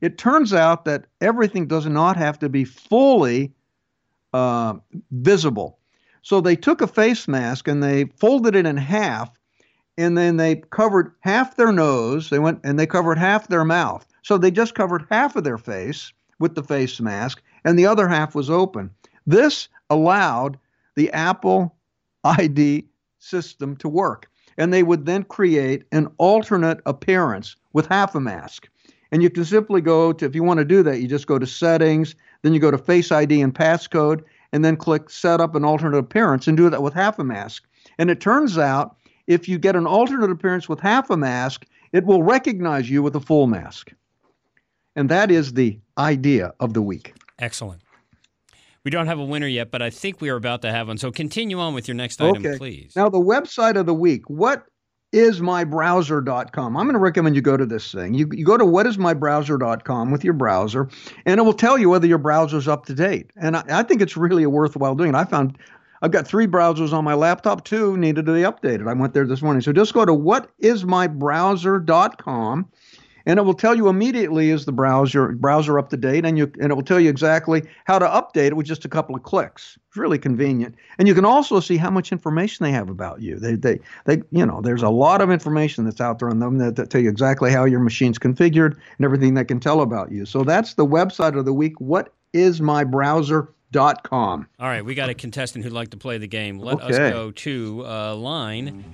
It turns out that everything does not have to be fully uh, visible. So they took a face mask and they folded it in half, and then they covered half their nose. They went and they covered half their mouth. So they just covered half of their face with the face mask, and the other half was open. This allowed the Apple ID system to work. And they would then create an alternate appearance with half a mask. And you can simply go to, if you want to do that, you just go to settings, then you go to Face ID and passcode, and then click set up an alternate appearance and do that with half a mask. And it turns out if you get an alternate appearance with half a mask, it will recognize you with a full mask. And that is the idea of the week. Excellent. We don't have a winner yet, but I think we are about to have one. So continue on with your next item, okay. please. Now, the website of the week. What whatismybrowser.com. I'm going to recommend you go to this thing. You, you go to whatismybrowser.com with your browser, and it will tell you whether your browser's up to date. And I, I think it's really a worthwhile doing. I found I've got three browsers on my laptop. Two needed to be updated. I went there this morning. So just go to whatismybrowser.com and it will tell you immediately is the browser browser up to date and you and it will tell you exactly how to update it with just a couple of clicks it's really convenient and you can also see how much information they have about you they they, they you know there's a lot of information that's out there on them that, that tell you exactly how your machine's configured and everything they can tell about you so that's the website of the week what is my browser Dot com. All right, we got a contestant who'd like to play the game. Let okay. us go to uh, line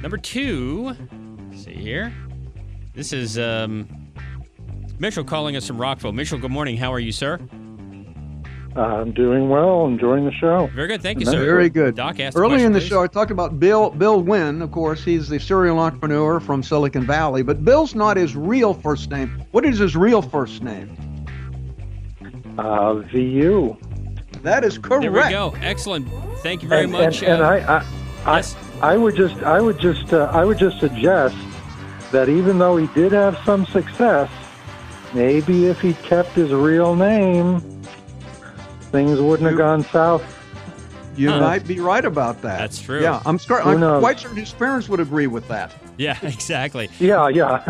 number two. Let's see here. This is um, Mitchell calling us from Rockville. Mitchell, good morning. How are you, sir? I'm doing well, enjoying the show. Very good, thank you, sir. Very good. Doc asked Early question, in the please. show, I talked about Bill Bill Nguyen. Of course, he's the serial entrepreneur from Silicon Valley, but Bill's not his real first name. What is his real first name? Uh, VU. That is correct. There we go. Excellent. Thank you very and, much. And, and uh, I, I, yes. I, I would just, I would just, uh, I would just suggest that even though he did have some success, maybe if he'd kept his real name, things wouldn't have gone south. You Huh. might be right about that. That's true. Yeah, I'm, scar- I'm quite certain his parents would agree with that. Yeah, exactly. Yeah, yeah.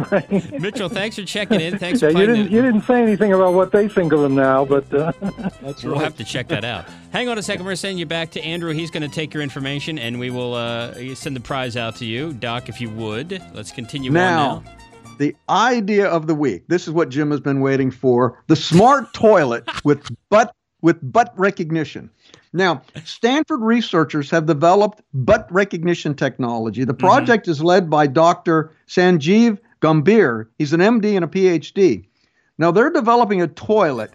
Mitchell, thanks for checking in. Thanks yeah, for you playing. didn't, the- you didn't say anything about what they think of him now, but uh, That's We'll have to check that out. Hang on a second. We're sending you back to Andrew. He's going to take your information, and we will uh, send the prize out to you, Doc, if you would. Let's continue Now, on now. the idea of the week. This is what Jim has been waiting for: the smart toilet with butt with butt recognition. Now, Stanford researchers have developed butt recognition technology. The mm-hmm. project is led by Dr. Sanjeev Gambhir. He's an MD and a PhD. Now, they're developing a toilet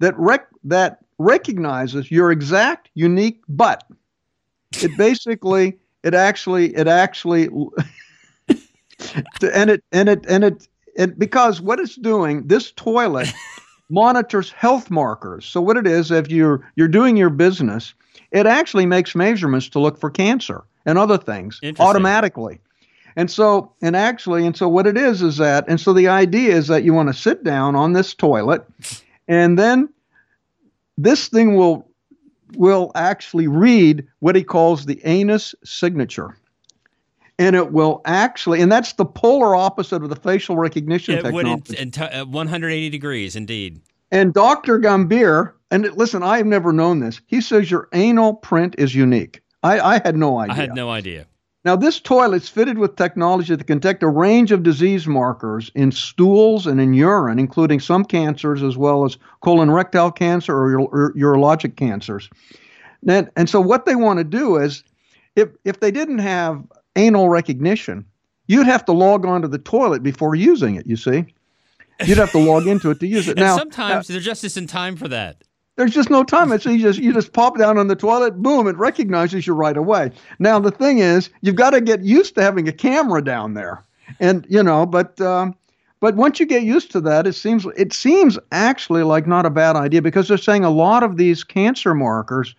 that rec- that recognizes your exact unique butt. It basically, it actually, it actually, and it and it and it and because what it's doing, this toilet monitors health markers. So what it is, if you're you're doing your business, it actually makes measurements to look for cancer and other things automatically. And so, and actually, and so what it is is that, and so the idea is that you want to sit down on this toilet, and then this thing will will actually read what he calls the anus signature. And it will actually, and that's the polar opposite of the facial recognition It technology. t- uh, 180 degrees, indeed. And Dr. Gambhir, and listen, I have never known this. He says your anal print is unique. I, I had no idea. I had no idea. Now, this toilet's fitted with technology that can detect a range of disease markers in stools and in urine, including some cancers as well as colon rectal cancer or, ur- urologic cancers. And, and so, what they want to do is, if if they didn't have anal recognition, you'd have to log onto the toilet before using it. You see, you'd have to log into it to use it. Now, sometimes they're just in time for that. there's just no time. It's you just you just pop down on the toilet, boom, it recognizes you right away. Now the thing is, you've got to get used to having a camera down there, and you know, but um, but once you get used to that, it seems it seems actually like not a bad idea because they're saying a lot of these cancer markers.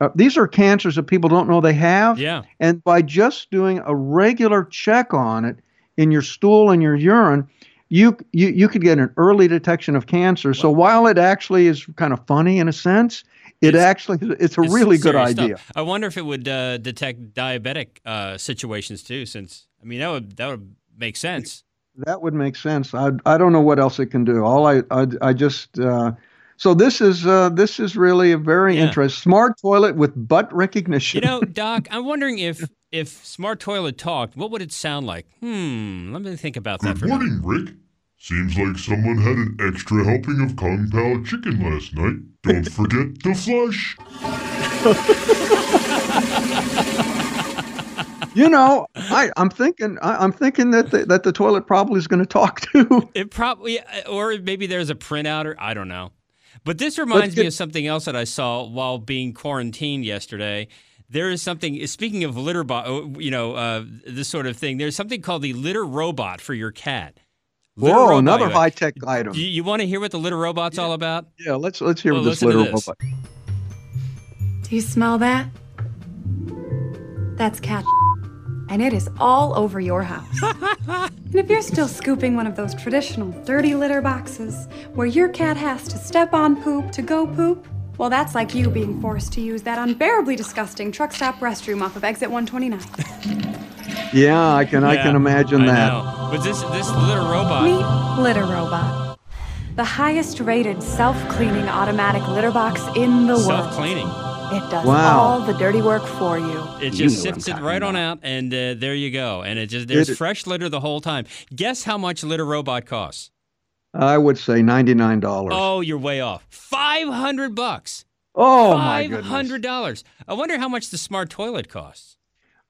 Uh, these are cancers that people don't know they have. Yeah. And by just doing a regular check on it in your stool and your urine, you you you could get an early detection of cancer. So while it actually is kind of funny in a sense, it It's- actually it's a It's really good idea. stuff. I wonder if it would uh, detect diabetic uh, situations too. Since I mean, that would that would make sense. That would make sense. I I don't know what else it can do. All I I, I just uh, so this is uh, this is really a very Yeah. interesting smart toilet with butt recognition. You know, Doc, I'm wondering if if Smart Toilet talked, what would it sound like? Hmm. Let me think about that Good for a morning, Rick. Seems like someone had an extra helping of Kung Pao chicken last night. Don't forget to flush. you know, I I'm thinking I, I'm thinking that the, that the toilet probably is going to talk to It probably, or maybe there's a printout, or I don't know. But this reminds me of something else that I saw while being quarantined yesterday. There is something. Speaking of litter, bo- you know, uh, this sort of thing. There's something called the litter robot for your cat. Litter Whoa, robot, another you- high tech item. You, you want to hear what the litter robot's all about? Yeah, let's let's hear Well, what this litter this. robot. Do you smell that? That's cat. And it is all over your house. and if you're still scooping one of those traditional dirty litter boxes where your cat has to step on poop to go poop, well, that's like you being forced to use that unbearably disgusting truck stop restroom off of exit 129. Yeah, I can I can imagine I that. know. But this this litter robot. Meet Litter Robot, the highest rated self cleaning automatic litter box in the world. Self cleaning. It does Wow. all the dirty work for you. It just know what sifts it right talking on out, and uh, there you go. And it just there's It- fresh litter the whole time. Guess how much litter robot costs? I would say ninety nine dollars. Oh, you're way off. Five hundred bucks. Oh, my Five goodness! hundred dollars. I wonder how much the smart toilet costs.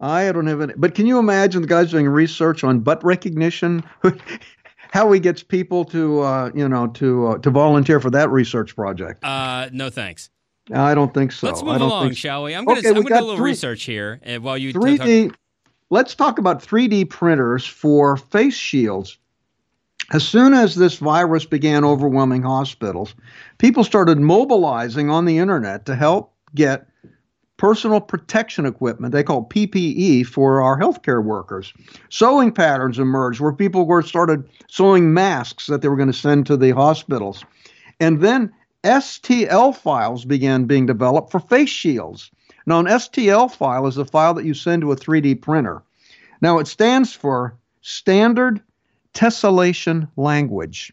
I don't have any. But can you imagine the guys doing research on butt recognition? How he gets people to, uh, you know, to uh, to volunteer for that research project? Uh, no thanks. I don't think so. Let's I move along, so. shall we? I'm gonna Okay, gonna do a little three- research here, and while you 3D. talk- Let's talk about 3D printers for face shields. As soon as this virus began overwhelming hospitals, people started mobilizing on the internet to help get personal protection equipment they call PPE for our healthcare workers. Sewing patterns emerged where people were started sewing masks that they were going to send to the hospitals. And then STL files began being developed for face shields. Now, an STL file is a file that you send to a 3D printer. Now, it stands for Standard Tessellation Language.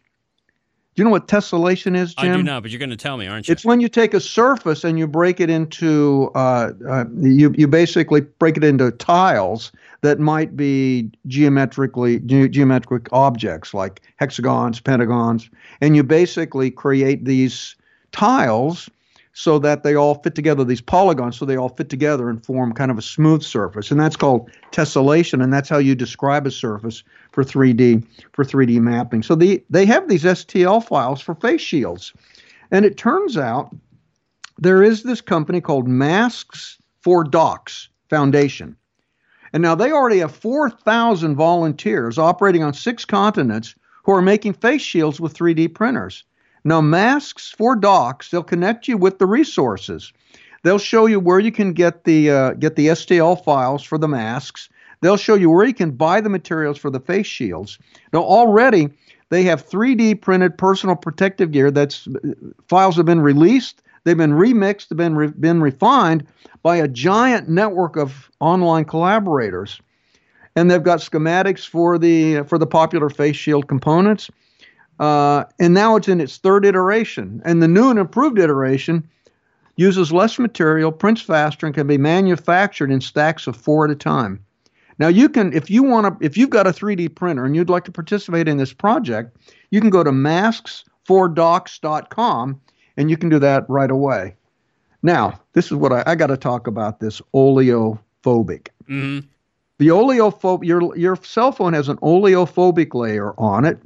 Do you know what tessellation is, Jim? I do not, but you're going to tell me, aren't you? It's when you take a surface and you break it into, uh, uh, you, you basically break it into tiles that might be geometrically ge- geometric objects like hexagons, pentagons, and you basically create these tiles so that they all fit together, these polygons, so they all fit together and form kind of a smooth surface, and that's called tessellation, and that's how you describe a surface for 3D for 3D mapping. So the, they have these STL files for face shields, and it turns out there is this company called Masks for Docs Foundation. And now they already have 4,000 volunteers operating on six continents who are making face shields with 3D printers. Now, Masks for Docs, they'll connect you with the resources. They'll show you where you can get the uh, get the STL files for the masks. They'll show you where you can buy the materials for the face shields. Now, already they have 3D printed personal protective gear. That's files have been released. They've been remixed. They've been re- been refined by a giant network of online collaborators, and they've got schematics for the for the popular face shield components. Uh, and now it's in its third iteration. And the new and improved iteration uses less material, prints faster, and can be manufactured in stacks of four at a time. Now you can, if you want to, if you've got a 3D printer and you'd like to participate in this project, you can go to masks4docs.com and you can do that right away. Now, this is what I, I got to talk about this oleophobic. hmm The oleophobic, your your cell phone has an oleophobic layer on it.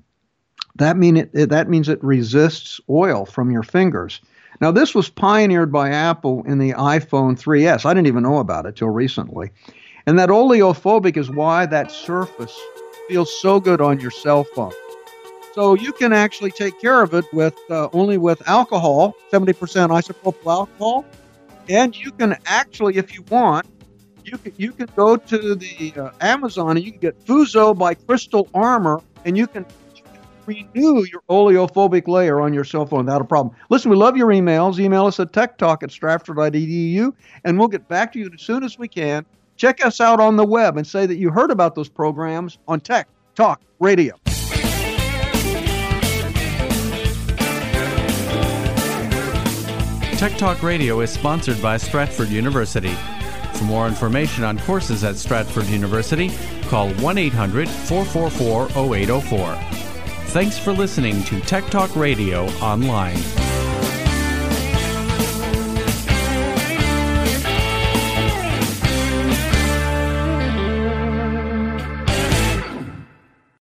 That mean it, it- that means it resists oil from your fingers. Now this was pioneered by Apple in the iPhone 3S. I didn't even know about it till recently. And that oleophobic is why that surface feels so good on your cell phone. So you can actually take care of it with uh, only with alcohol, 70% isopropyl alcohol, and you can actually, if you want, you can you can go to the uh, Amazon and you can get Fuso by Crystal Armor, and you can, renew your oleophobic layer on your cell phone without a problem. Listen, we love your emails. Email us at techtalk at stratford.edu, and we'll get back to you as soon as we can. Check us out on the web and say that you heard about those programs on Tech Talk Radio. Tech Talk Radio is sponsored by Stratford University. For more information on courses at Stratford University, call 1 800 444 0804. Thanks for listening to Tech Talk Radio Online.